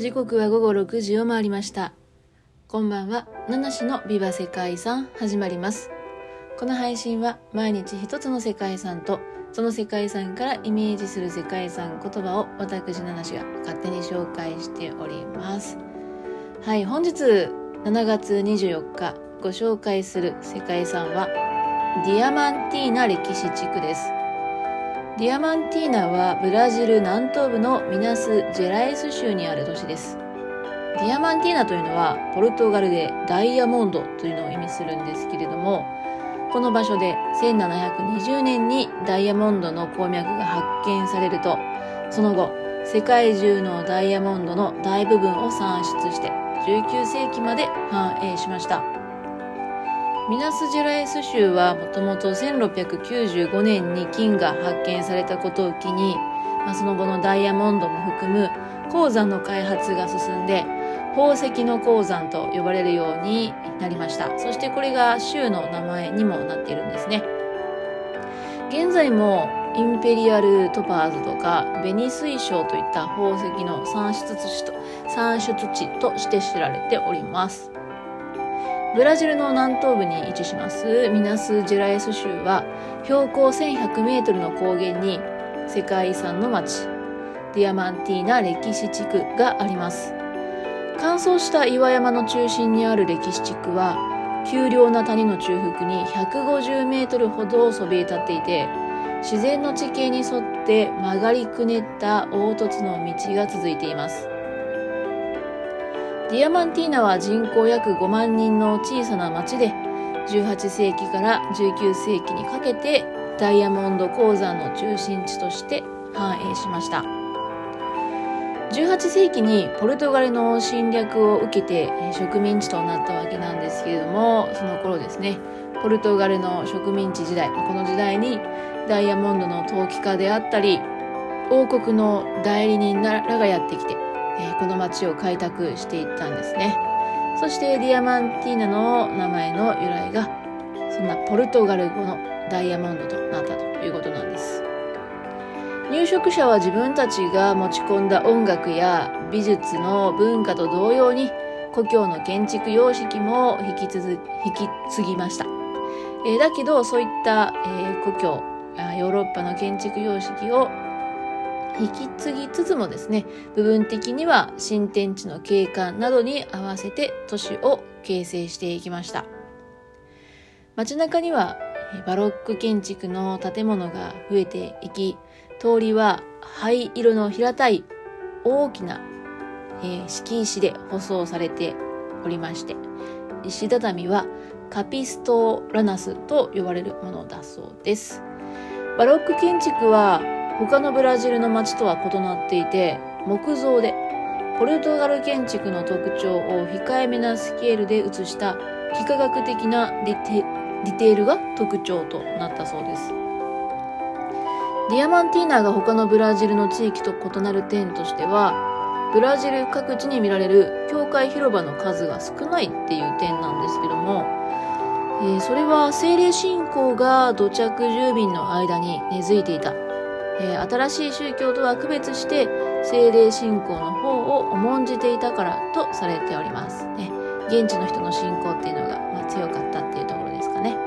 時刻は午後6時を回りました。こんばんは、七種のビバ世界遺産始まります。この配信は毎日一つの世界遺産とその世界遺産からイメージする世界遺産言葉を私七種が勝手に紹介しております。はい、本日7月24日ご紹介する世界遺産はディアマンティーナ歴史地区です。ディアマンティーナはブラジル南東部のミナス・ジェラエス州にある都市です。ディアマンティーナというのはポルトガルでダイヤモンドというのを意味するんですけれども、この場所で1720年にダイヤモンドの鉱脈が発見されると、その後、世界中のダイヤモンドの大部分を産出して19世紀まで繁栄しました。ミナスジェライス州はもともと1695年に金が発見されたことを機に、まあ、その後のダイヤモンドも含む鉱山の開発が進んで宝石の鉱山と呼ばれるようになりました。そしてこれが州の名前にもなっているんですね。現在もインペリアルトパーズとかベニスイ礁といった宝石の産出地と産出地として知られております。ブラジルの南東部に位置します。ミナスジェラエス州は標高1100メートルの高原に世界遺産の町。ディアマンティーナ歴史地区があります。乾燥した岩山の中心にある歴史地区は丘陵な谷の中腹に150メートルほどそびえ立っていて自然の地形に沿って曲がりくねった凹凸の道が続いています。ディアマンティーナは人口約5万人の小さな町で18世紀から19世紀にかけてダイヤモンド鉱山の中心地として繁栄しました。18世紀にポルトガルの侵略を受けて植民地となったわけなんですけれどもその頃ですねポルトガルの植民地時代この時代にダイヤモンドの投機家であったり王国の代理人らがやってきてこの町を開拓していったんですね。そしてディアマンティーナの名前の由来がそんなポルトガル語のダイヤモンドとなったということなんです。入植者は自分たちが持ち込んだ音楽や美術の文化と同様に故郷の建築様式も引き継引き継ぎました、え、だけどそういった、え、故郷ヨーロッパの建築様式を引き継ぎつつもですね部分的には新天地の景観などに合わせて都市を形成していきました。街中にはバロック建築の建物が増えていき通りは灰色の平たい大きな、えー、敷石で舗装されておりまして石畳はカピストラナスと呼ばれるものだそうです。バロック建築は他のブラジルの街とは異なっていて木造でポルトガル建築の特徴を控えめなスケールで写した幾何学的なディテディテールが特徴となったそうです。ディアマンティーナが他のブラジルの地域と異なる点としてはブラジル各地に見られる教会広場の数が少ないっていう点なんですけども、えー、それは精霊信仰が土着住民の間に根付いていた。えー、新しい宗教とは区別して精霊信仰の方を重んじていたからとされております。ね。現地の人の信仰っていうのが、まあ、強かったっていうところですかね。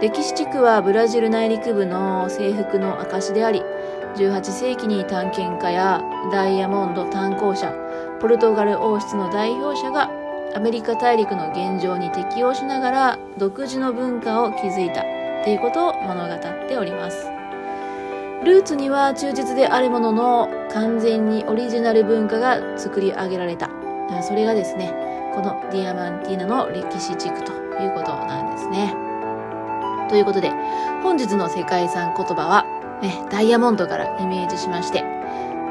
歴史地区はブラジル内陸部の征服の証であり18世紀に探検家やダイヤモンド炭鉱者ポルトガル王室の代表者がアメリカ大陸の現状に適応しながら独自の文化を築いたということを物語っております。ルーツには忠実であるものの完全にオリジナル文化が作り上げられた。それがですねこのディアマンティーナの歴史地区ということなんですね。ということで本日の世界遺産言葉は、ね、ダイヤモンドからイメージしまして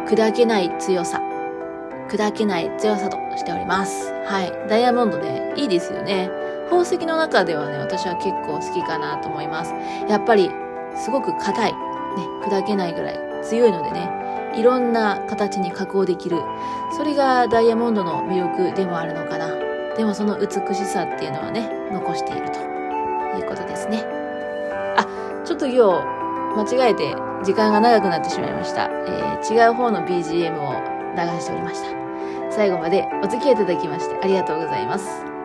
砕けない強さ。砕けない強さとしております。はい。ダイヤモンドねいいですよね。宝石の中ではね私は結構好きかなと思います。やっぱりすごく硬い、砕けないぐらい強いのでね、いろんな形に加工できる。それがダイヤモンドの魅力でもあるのかな。でもその美しさっていうのはね、残しているということですね。あ、ちょっと今日間違えて時間が長くなってしまいました。えー、違う方の BGM を流しておりました。最後までお付き合いいただきましてありがとうございます。